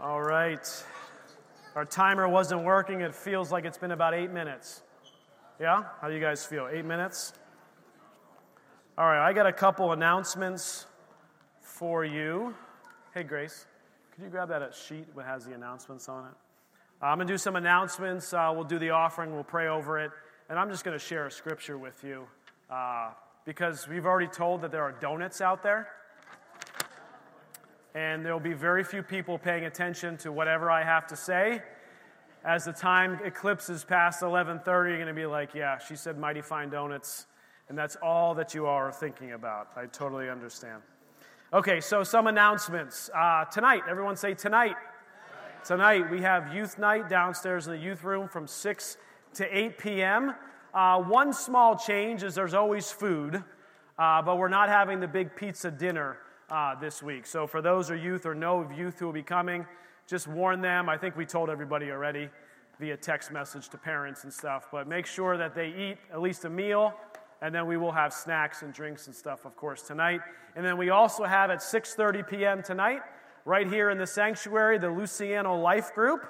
All right. Our timer wasn't working. It feels like it's been about eight minutes. Yeah? How do you guys feel? Eight minutes? All right, I got a couple announcements for you. Hey, Grace, could you grab that uh, sheet that has the announcements on it? Uh, I'm going to do some announcements. Uh, we'll do the offering, we'll pray over it, and I'm just going to share a scripture with you uh, because we've already told that there are donuts out there and there will be very few people paying attention to whatever I have to say. As the time eclipses past 11:30, you're going to be like, "Yeah, she said mighty fine donuts," and that's all that you are thinking about. I totally understand. Okay, so some announcements uh, tonight. Everyone say tonight. Tonight we have youth night downstairs in the youth room from 6 to 8 p.m. Uh, one small change is there's always food, uh, but we're not having the big pizza dinner uh, this week. So, for those of youth or know of youth who will be coming, just warn them. I think we told everybody already via text message to parents and stuff, but make sure that they eat at least a meal, and then we will have snacks and drinks and stuff, of course, tonight. And then we also have at 6:30 p.m. tonight, right here in the sanctuary, the Luciano Life Group.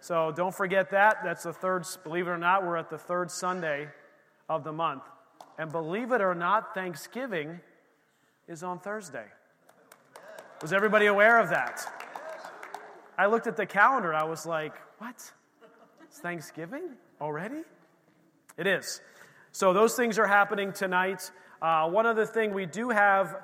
So don't forget that. That's the third, believe it or not, we're at the third Sunday of the month. And believe it or not, Thanksgiving is on Thursday. Was everybody aware of that? I looked at the calendar. I was like, what? It's Thanksgiving already? It is. So those things are happening tonight. Uh, one other thing we do have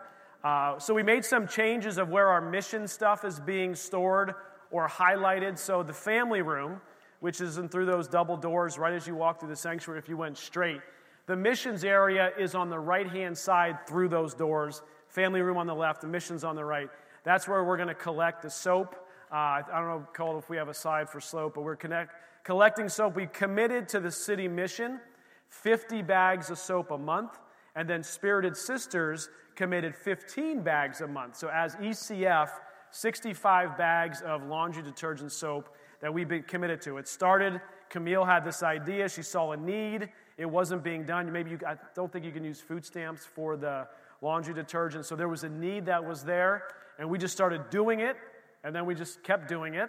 uh, so we made some changes of where our mission stuff is being stored or highlighted. So the family room, which is in through those double doors right as you walk through the sanctuary, if you went straight, the missions area is on the right hand side through those doors. Family room on the left, the missions on the right. That's where we're going to collect the soap. Uh, I don't know, Cole, if we have a side for soap, but we're connect, collecting soap. We committed to the city mission 50 bags of soap a month, and then Spirited Sisters committed 15 bags a month. So, as ECF, 65 bags of laundry detergent soap that we've been committed to. It started, Camille had this idea. She saw a need. It wasn't being done. Maybe you, I don't think you can use food stamps for the laundry detergent. So there was a need that was there and we just started doing it, and then we just kept doing it,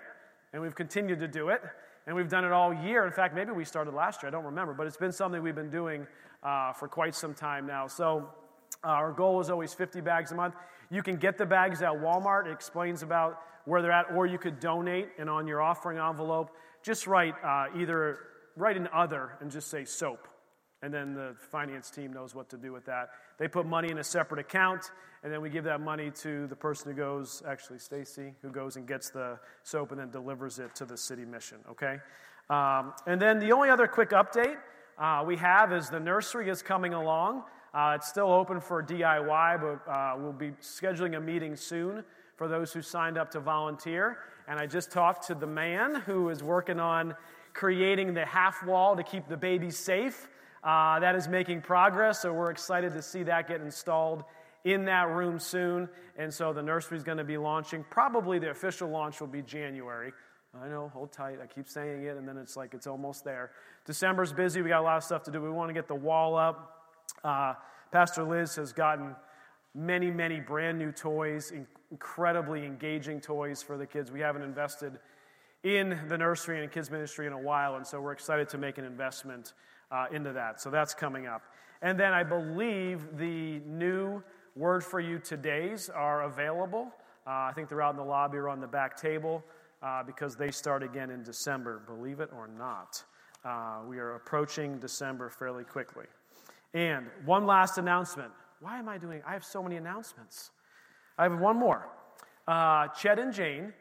and we've continued to do it, and we've done it all year. In fact, maybe we started last year, I don't remember, but it's been something we've been doing uh, for quite some time now. So uh, our goal is always 50 bags a month. You can get the bags at Walmart. It explains about where they're at, or you could donate, and on your offering envelope, just write uh, either write an other and just say soap and then the finance team knows what to do with that. They put money in a separate account, and then we give that money to the person who goes, actually, Stacy, who goes and gets the soap and then delivers it to the city mission, okay? Um, and then the only other quick update uh, we have is the nursery is coming along. Uh, it's still open for DIY, but uh, we'll be scheduling a meeting soon for those who signed up to volunteer. And I just talked to the man who is working on creating the half wall to keep the babies safe. Uh, that is making progress, so we're excited to see that get installed in that room soon. And so the nursery is going to be launching. Probably the official launch will be January. I know, hold tight. I keep saying it, and then it's like it's almost there. December's busy. We got a lot of stuff to do. We want to get the wall up. Uh, Pastor Liz has gotten many, many brand new toys, incredibly engaging toys for the kids. We haven't invested in the nursery and kids ministry in a while, and so we're excited to make an investment uh, into that. So that's coming up. And then I believe the new word for you todays are available. Uh, I think they're out in the lobby or on the back table uh, because they start again in December, believe it or not. Uh, we are approaching December fairly quickly. And one last announcement. Why am I doing? I have so many announcements. I have one more. Uh, Chet and Jane,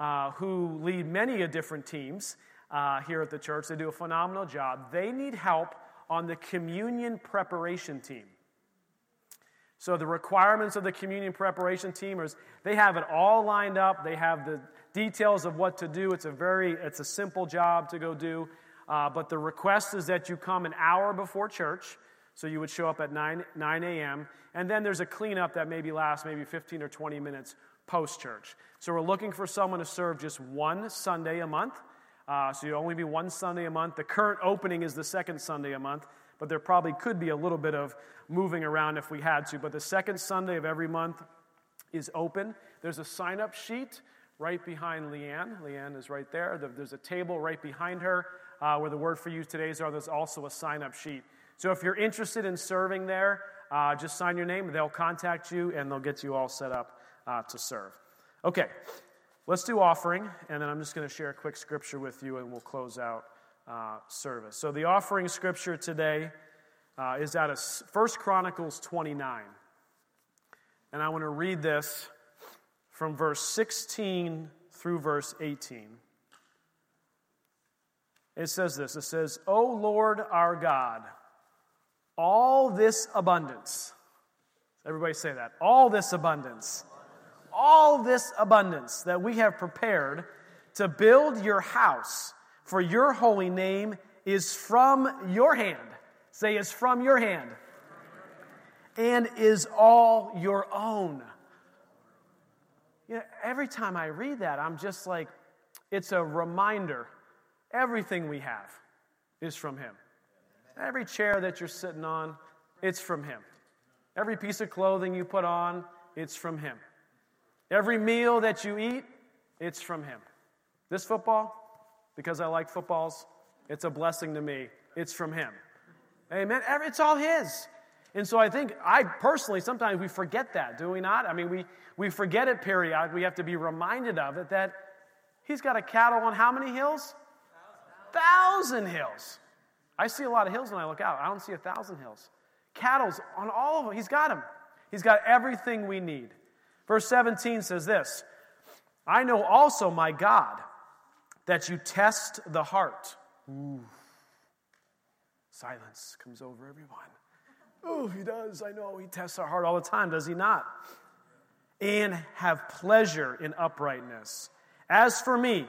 uh, who lead many of different teams, uh, here at the church. They do a phenomenal job. They need help on the communion preparation team. So, the requirements of the communion preparation team is they have it all lined up. They have the details of what to do. It's a very, it's a simple job to go do. Uh, but the request is that you come an hour before church. So you would show up at 9, 9 a.m. And then there's a cleanup that maybe lasts maybe 15 or 20 minutes post church. So we're looking for someone to serve just one Sunday a month. Uh, so you only be one Sunday a month. The current opening is the second Sunday a month, but there probably could be a little bit of moving around if we had to. But the second Sunday of every month is open. There's a sign up sheet right behind Leanne. Leanne is right there. There's a table right behind her uh, where the word for you today is. There's also a sign up sheet. So if you're interested in serving there, uh, just sign your name. They'll contact you and they'll get you all set up uh, to serve. Okay, let's do offering, and then I'm just going to share a quick scripture with you and we'll close out uh, service. So the offering scripture today uh, is out of First Chronicles 29. And I want to read this from verse 16 through verse 18. It says this It says, O Lord our God, all this abundance. Everybody say that. All this abundance. All this abundance that we have prepared to build your house for your holy name is from your hand. Say, is from your hand. And is all your own. You know, every time I read that, I'm just like, it's a reminder. Everything we have is from Him. Every chair that you're sitting on, it's from Him. Every piece of clothing you put on, it's from Him. Every meal that you eat, it's from Him. This football, because I like footballs, it's a blessing to me. It's from Him. Amen. It's all His. And so I think, I personally, sometimes we forget that, do we not? I mean, we, we forget it periodically. We have to be reminded of it that He's got a cattle on how many hills? Thousand hills. I see a lot of hills when I look out. I don't see a thousand hills. Cattle's on all of them. He's got them. He's got everything we need. Verse 17 says this I know also, my God, that you test the heart. Ooh. Silence comes over everyone. Oh, he does. I know. He tests our heart all the time, does he not? And have pleasure in uprightness. As for me,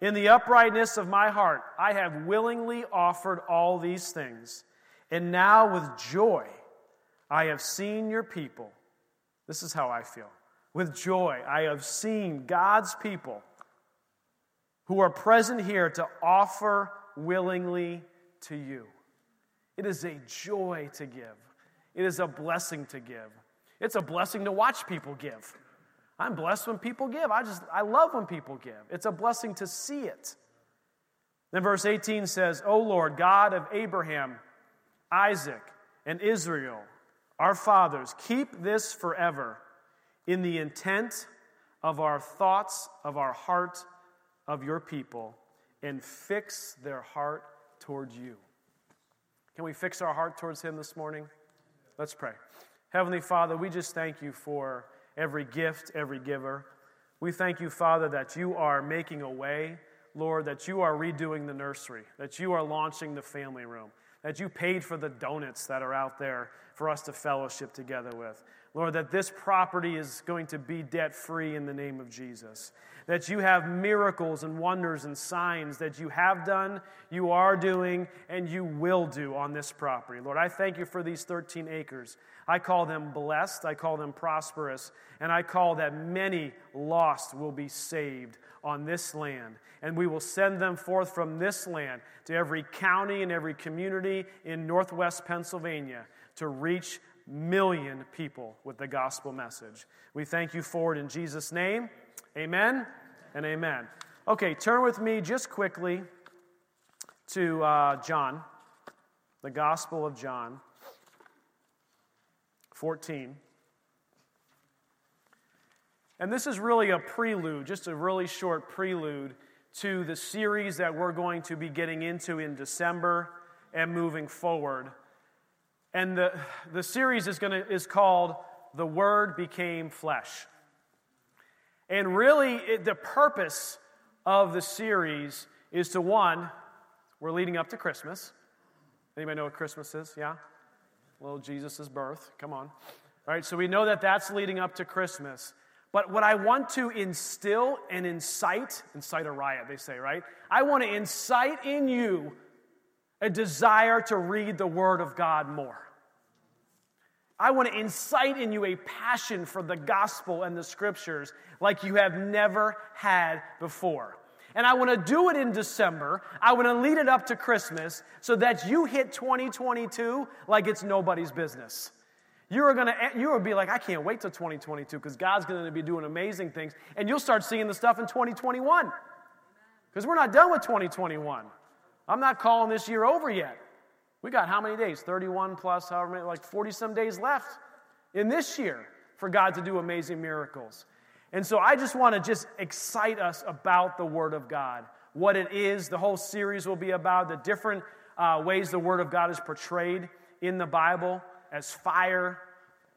in the uprightness of my heart, I have willingly offered all these things. And now, with joy, I have seen your people. This is how I feel. With joy, I have seen God's people who are present here to offer willingly to you. It is a joy to give, it is a blessing to give. It's a blessing to watch people give. I'm blessed when people give. I just, I love when people give. It's a blessing to see it. Then verse 18 says, O Lord, God of Abraham, Isaac, and Israel, our fathers, keep this forever in the intent of our thoughts, of our heart, of your people, and fix their heart towards you. Can we fix our heart towards Him this morning? Let's pray. Heavenly Father, we just thank you for every gift, every giver. We thank you, Father, that you are making a way, Lord, that you are redoing the nursery, that you are launching the family room, that you paid for the donuts that are out there for us to fellowship together with. Lord, that this property is going to be debt free in the name of Jesus. That you have miracles and wonders and signs that you have done, you are doing, and you will do on this property. Lord, I thank you for these 13 acres. I call them blessed, I call them prosperous, and I call that many lost will be saved on this land. And we will send them forth from this land to every county and every community in northwest Pennsylvania to reach million people with the gospel message. We thank you for it in Jesus' name. Amen and amen. Okay, turn with me just quickly to uh, John, the Gospel of John 14. And this is really a prelude, just a really short prelude to the series that we're going to be getting into in December and moving forward. And the, the series is, gonna, is called The Word Became Flesh. And really, it, the purpose of the series is to one, we're leading up to Christmas. Anybody know what Christmas is? Yeah? Little Jesus' birth. Come on. All right, so we know that that's leading up to Christmas. But what I want to instill and incite, incite a riot, they say, right? I want to incite in you a desire to read the Word of God more. I want to incite in you a passion for the gospel and the scriptures like you have never had before. And I want to do it in December. I want to lead it up to Christmas so that you hit 2022 like it's nobody's business. You are gonna you will be like, I can't wait till 2022 because God's gonna be doing amazing things, and you'll start seeing the stuff in 2021. Because we're not done with 2021. I'm not calling this year over yet. We got how many days? 31 plus, however many, like 40 some days left in this year for God to do amazing miracles. And so I just want to just excite us about the Word of God, what it is. The whole series will be about the different uh, ways the Word of God is portrayed in the Bible as fire,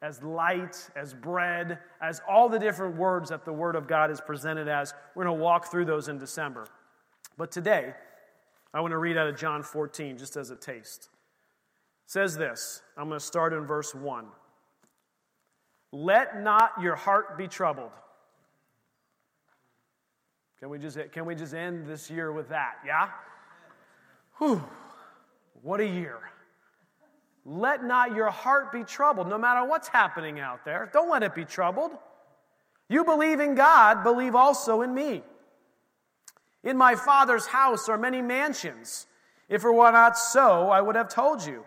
as light, as bread, as all the different words that the Word of God is presented as. We're going to walk through those in December. But today, I want to read out of John 14 just as a taste. It says this I'm going to start in verse 1. Let not your heart be troubled. Can we just, can we just end this year with that? Yeah? Whew. What a year. Let not your heart be troubled, no matter what's happening out there. Don't let it be troubled. You believe in God, believe also in me. In my Father's house are many mansions. If it were not so, I would have told you.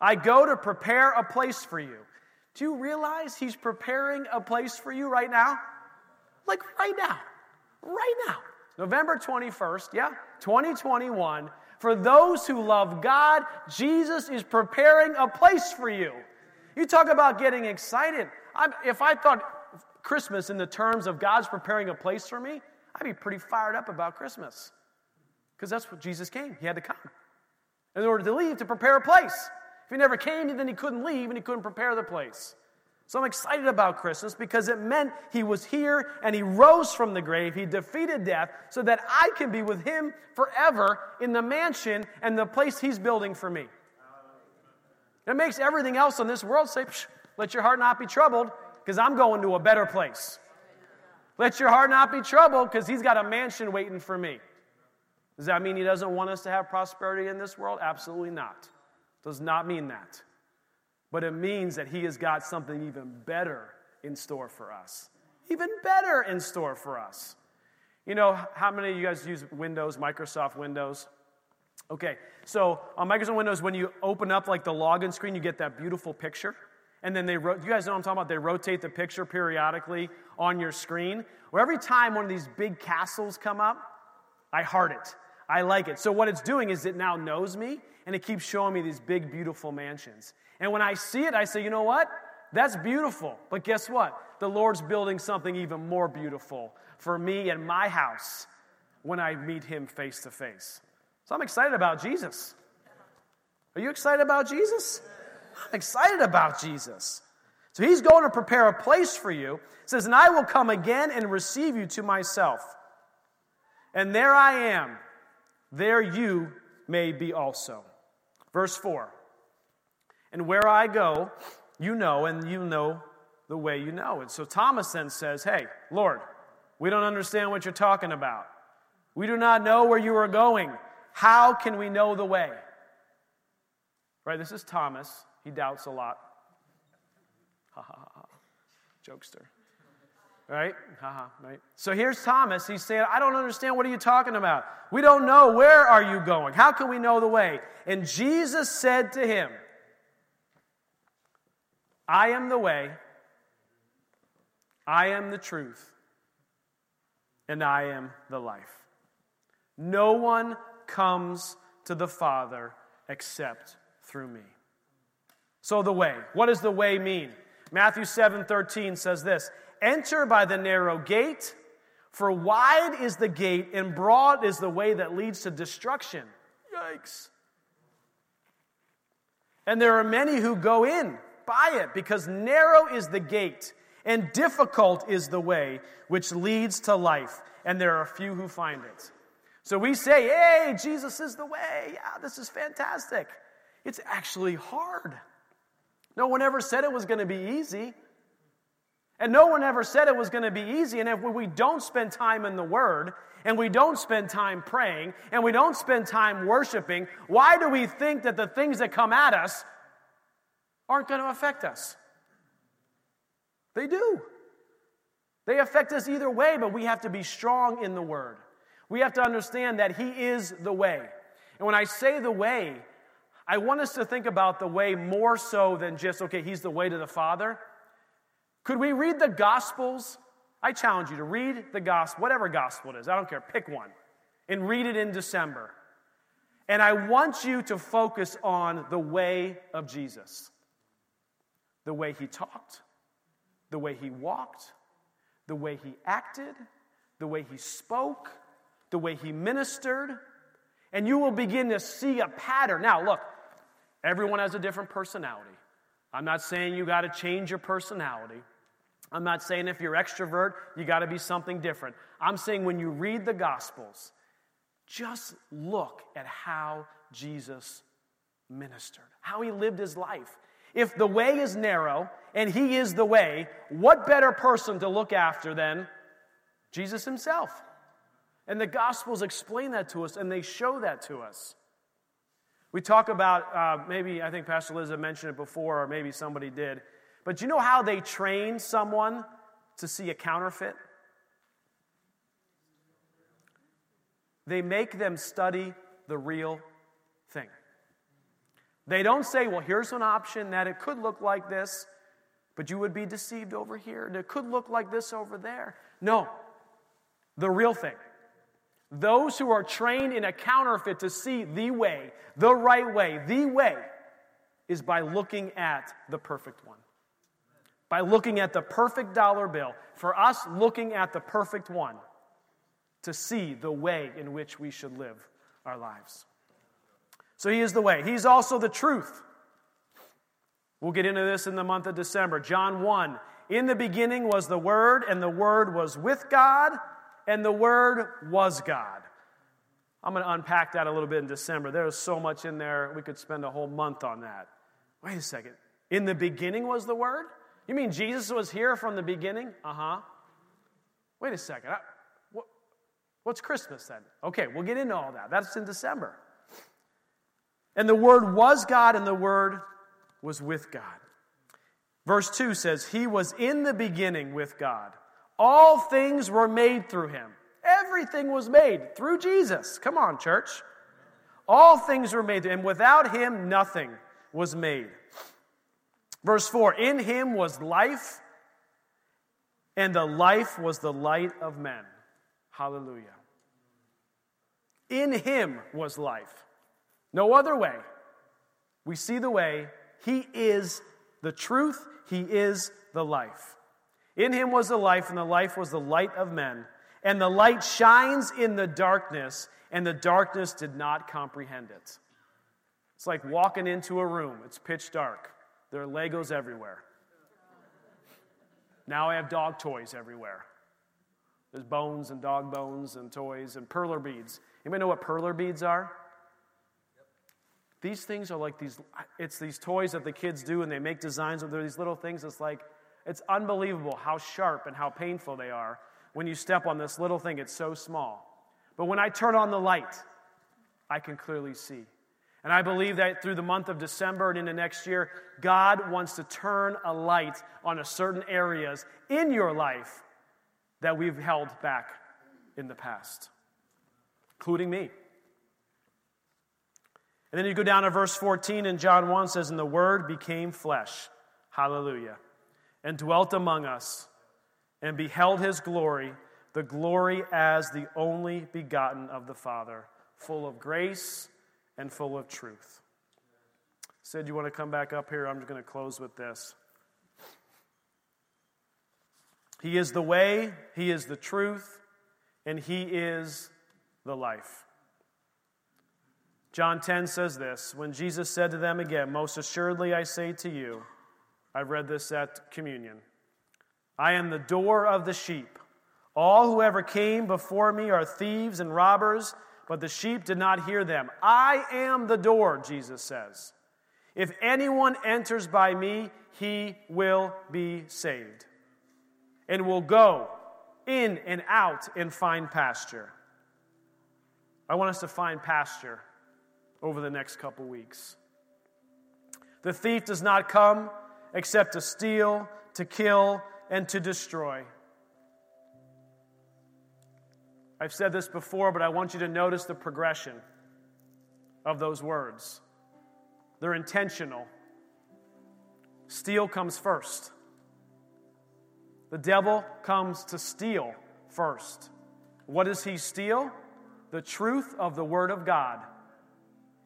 I go to prepare a place for you. Do you realize He's preparing a place for you right now? Like right now. Right now. November 21st, yeah, 2021. For those who love God, Jesus is preparing a place for you. You talk about getting excited. I'm, if I thought Christmas in the terms of God's preparing a place for me, I'd be pretty fired up about Christmas. Because that's what Jesus came. He had to come in order to leave to prepare a place. If he never came, then he couldn't leave and he couldn't prepare the place. So I'm excited about Christmas because it meant he was here and he rose from the grave. He defeated death so that I can be with him forever in the mansion and the place he's building for me. It makes everything else in this world say, let your heart not be troubled because I'm going to a better place. Let your heart not be troubled because he's got a mansion waiting for me. Does that mean he doesn't want us to have prosperity in this world? Absolutely not. Does not mean that but it means that He has got something even better in store for us. Even better in store for us. You know, how many of you guys use Windows, Microsoft Windows? Okay, so on Microsoft Windows, when you open up like the login screen, you get that beautiful picture. And then they, ro- you guys know what I'm talking about? They rotate the picture periodically on your screen. Well, every time one of these big castles come up, I heart it. I like it. So what it's doing is it now knows me and it keeps showing me these big, beautiful mansions. And when I see it, I say, you know what? That's beautiful. But guess what? The Lord's building something even more beautiful for me and my house when I meet Him face to face. So I'm excited about Jesus. Are you excited about Jesus? I'm excited about Jesus. So He's going to prepare a place for you. It says, And I will come again and receive you to myself. And there I am. There you may be also. Verse 4 And where I go, you know, and you know the way you know. it. so Thomas then says, Hey, Lord, we don't understand what you're talking about. We do not know where you are going. How can we know the way? Right, this is Thomas. He doubts a lot. Ha ha ha. ha. Jokester. Right? Haha, right? So here's Thomas. He's saying, I don't understand. What are you talking about? We don't know. Where are you going? How can we know the way? And Jesus said to him, I am the way, I am the truth, and I am the life. No one comes to the Father except through me. So the way. What does the way mean? Matthew 7 13 says this Enter by the narrow gate, for wide is the gate and broad is the way that leads to destruction. Yikes. And there are many who go in by it because narrow is the gate and difficult is the way which leads to life, and there are few who find it. So we say, hey, Jesus is the way. Yeah, this is fantastic. It's actually hard. No one ever said it was going to be easy. And no one ever said it was going to be easy. And if we don't spend time in the Word, and we don't spend time praying, and we don't spend time worshiping, why do we think that the things that come at us aren't going to affect us? They do. They affect us either way, but we have to be strong in the Word. We have to understand that He is the way. And when I say the way, I want us to think about the way more so than just, okay, he's the way to the Father. Could we read the Gospels? I challenge you to read the Gospel, whatever Gospel it is, I don't care, pick one, and read it in December. And I want you to focus on the way of Jesus the way he talked, the way he walked, the way he acted, the way he spoke, the way he ministered. And you will begin to see a pattern. Now, look, everyone has a different personality. I'm not saying you got to change your personality. I'm not saying if you're extrovert, you got to be something different. I'm saying when you read the Gospels, just look at how Jesus ministered, how he lived his life. If the way is narrow and he is the way, what better person to look after than Jesus himself? And the Gospels explain that to us and they show that to us. We talk about, uh, maybe, I think Pastor Liz had mentioned it before, or maybe somebody did, but you know how they train someone to see a counterfeit? They make them study the real thing. They don't say, well, here's an option that it could look like this, but you would be deceived over here, and it could look like this over there. No, the real thing. Those who are trained in a counterfeit to see the way, the right way, the way, is by looking at the perfect one. By looking at the perfect dollar bill. For us, looking at the perfect one to see the way in which we should live our lives. So he is the way. He's also the truth. We'll get into this in the month of December. John 1 In the beginning was the Word, and the Word was with God, and the Word was God. I'm going to unpack that a little bit in December. There's so much in there, we could spend a whole month on that. Wait a second. In the beginning was the Word? You mean Jesus was here from the beginning? Uh huh. Wait a second. I, what, what's Christmas then? Okay, we'll get into all that. That's in December. And the Word was God, and the Word was with God. Verse 2 says, He was in the beginning with God. All things were made through Him. Everything was made through Jesus. Come on, church. All things were made, and without Him, nothing was made. Verse 4 In Him was life, and the life was the light of men. Hallelujah. In Him was life. No other way. We see the way. He is the truth, He is the life. In Him was the life, and the life was the light of men. And the light shines in the darkness, and the darkness did not comprehend it. It's like walking into a room, it's pitch dark. There are Legos everywhere. Now I have dog toys everywhere. There's bones and dog bones and toys and perler beads. Anybody know what perler beads are? These things are like these, it's these toys that the kids do and they make designs of these little things. It's like, it's unbelievable how sharp and how painful they are. When you step on this little thing, it's so small. But when I turn on the light, I can clearly see. And I believe that through the month of December and into next year, God wants to turn a light on a certain areas in your life that we've held back in the past, including me. And then you go down to verse 14, and John 1 says, And the Word became flesh. Hallelujah. And dwelt among us, and beheld his glory, the glory as the only begotten of the Father, full of grace and full of truth. Sid, you want to come back up here? I'm just going to close with this. He is the way, He is the truth, and He is the life. John 10 says this When Jesus said to them again, Most assuredly I say to you, I've read this at communion, I am the door of the sheep. All who ever came before me are thieves and robbers, but the sheep did not hear them. I am the door, Jesus says. If anyone enters by me, he will be saved and will go in and out and find pasture. I want us to find pasture over the next couple weeks. The thief does not come except to steal, to kill, and to destroy. I've said this before, but I want you to notice the progression of those words. they're intentional. Steal comes first. The devil comes to steal first. What does he steal? The truth of the Word of God.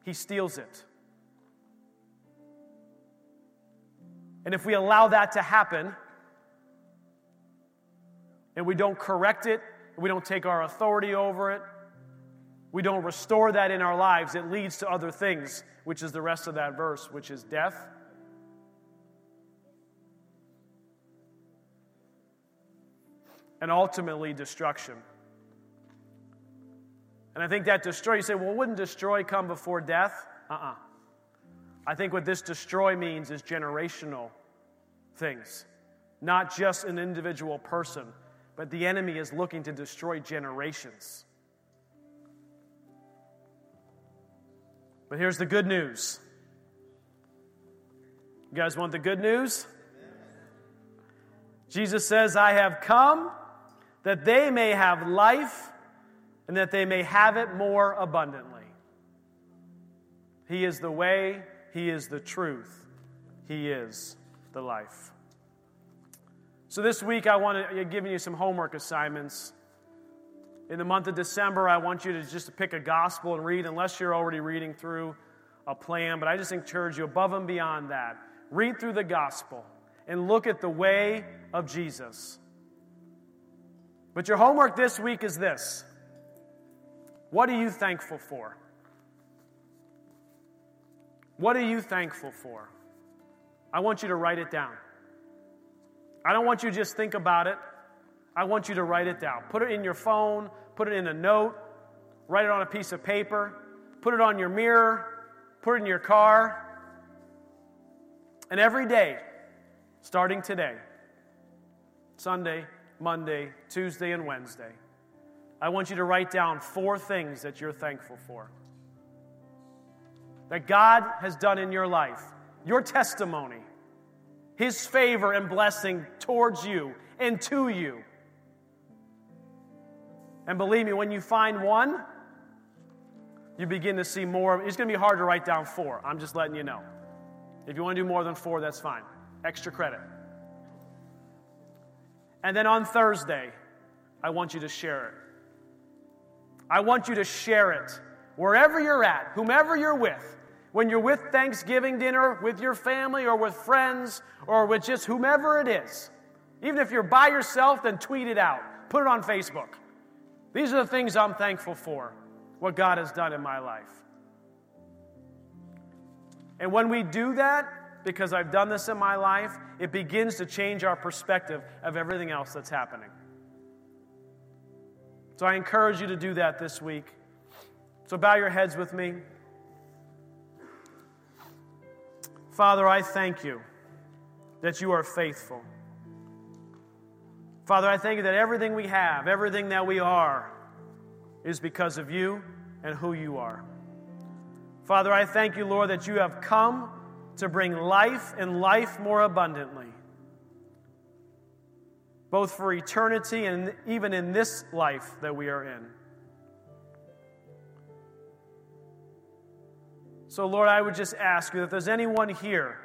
He steals it. And if we allow that to happen, and we don't correct it, we don't take our authority over it, we don't restore that in our lives, it leads to other things, which is the rest of that verse, which is death. And ultimately, destruction. And I think that destroy, you say, well, wouldn't destroy come before death? Uh uh-uh. uh I think what this destroy means is generational things, not just an individual person, but the enemy is looking to destroy generations. But here's the good news. You guys want the good news? Jesus says, I have come that they may have life and that they may have it more abundantly. He is the way, He is the truth, He is the life. So this week, I want to give you some homework assignments. In the month of December, I want you to just pick a gospel and read, unless you're already reading through a plan. But I just encourage you, above and beyond that, read through the gospel and look at the way of Jesus. But your homework this week is this What are you thankful for? What are you thankful for? I want you to write it down. I don't want you to just think about it. I want you to write it down. Put it in your phone, put it in a note, write it on a piece of paper, put it on your mirror, put it in your car. And every day, starting today, Sunday, Monday, Tuesday, and Wednesday, I want you to write down four things that you're thankful for. That God has done in your life, your testimony, his favor and blessing towards you and to you. And believe me, when you find one, you begin to see more. It's going to be hard to write down four. I'm just letting you know. If you want to do more than four, that's fine. Extra credit. And then on Thursday, I want you to share it. I want you to share it wherever you're at, whomever you're with. When you're with Thanksgiving dinner with your family or with friends or with just whomever it is, even if you're by yourself, then tweet it out. Put it on Facebook. These are the things I'm thankful for, what God has done in my life. And when we do that, because I've done this in my life, it begins to change our perspective of everything else that's happening. So I encourage you to do that this week. So bow your heads with me. Father, I thank you that you are faithful. Father, I thank you that everything we have, everything that we are, is because of you and who you are. Father, I thank you, Lord, that you have come to bring life and life more abundantly, both for eternity and even in this life that we are in. So, Lord, I would just ask you if there's anyone here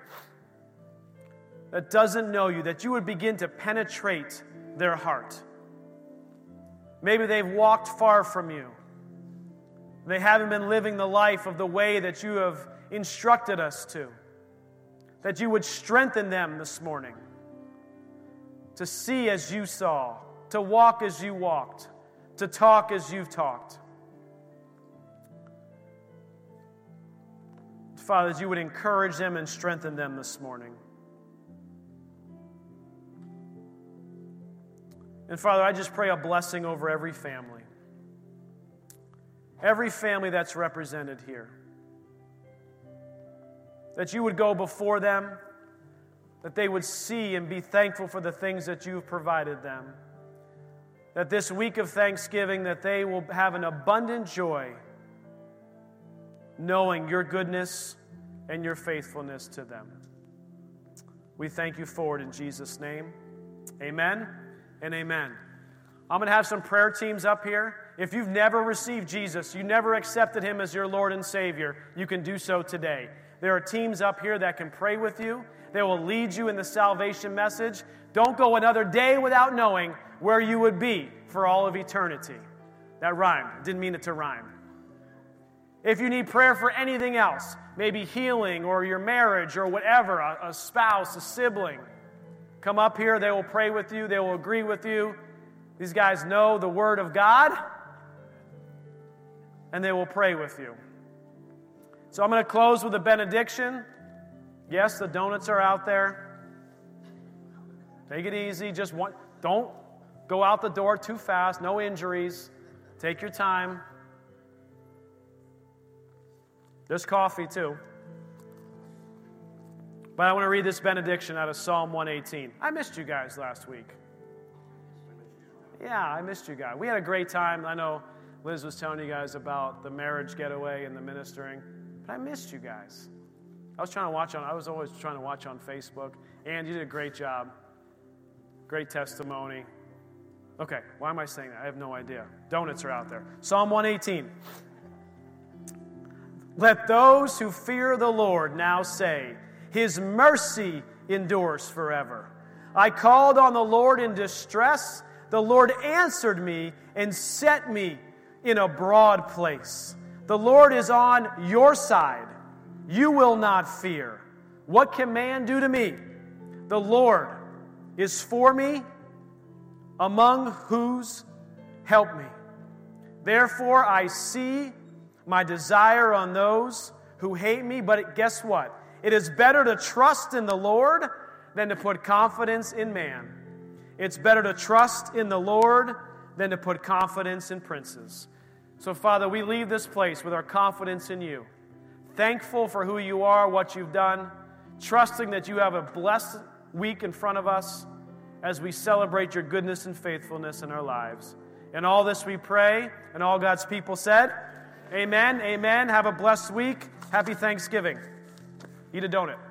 that doesn't know you, that you would begin to penetrate their heart. Maybe they've walked far from you. They haven't been living the life of the way that you have instructed us to. That you would strengthen them this morning to see as you saw, to walk as you walked, to talk as you've talked. Father, that you would encourage them and strengthen them this morning. And Father, I just pray a blessing over every family. Every family that's represented here. That you would go before them, that they would see and be thankful for the things that you've provided them. That this week of Thanksgiving that they will have an abundant joy knowing your goodness and your faithfulness to them. We thank you for it in Jesus' name. Amen and amen. I'm going to have some prayer teams up here. If you've never received Jesus, you never accepted him as your Lord and Savior, you can do so today. There are teams up here that can pray with you. They will lead you in the salvation message. Don't go another day without knowing where you would be for all of eternity. That rhymed. Didn't mean it to rhyme. If you need prayer for anything else, maybe healing or your marriage or whatever, a, a spouse, a sibling, come up here. They will pray with you, they will agree with you. These guys know the Word of God, and they will pray with you. So I'm going to close with a benediction. Yes, the donuts are out there. Take it easy. Just one, don't go out the door too fast. No injuries. Take your time. There's coffee too. But I want to read this benediction out of Psalm 118. I missed you guys last week. Yeah, I missed you guys. We had a great time. I know Liz was telling you guys about the marriage getaway and the ministering, but I missed you guys. I was trying to watch on, I was always trying to watch on Facebook. And you did a great job. Great testimony. Okay, why am I saying that? I have no idea. Donuts are out there. Psalm 118. Let those who fear the Lord now say, His mercy endures forever. I called on the Lord in distress. The Lord answered me and set me in a broad place. The Lord is on your side. You will not fear. What can man do to me? The Lord is for me, among whose help me. Therefore, I see my desire on those who hate me, but guess what? It is better to trust in the Lord than to put confidence in man. It's better to trust in the Lord than to put confidence in princes. So, Father, we leave this place with our confidence in you thankful for who you are, what you've done, trusting that you have a blessed week in front of us as we celebrate your goodness and faithfulness in our lives. In all this we pray, and all God's people said, Amen, amen. Have a blessed week. Happy Thanksgiving. Eat a donut.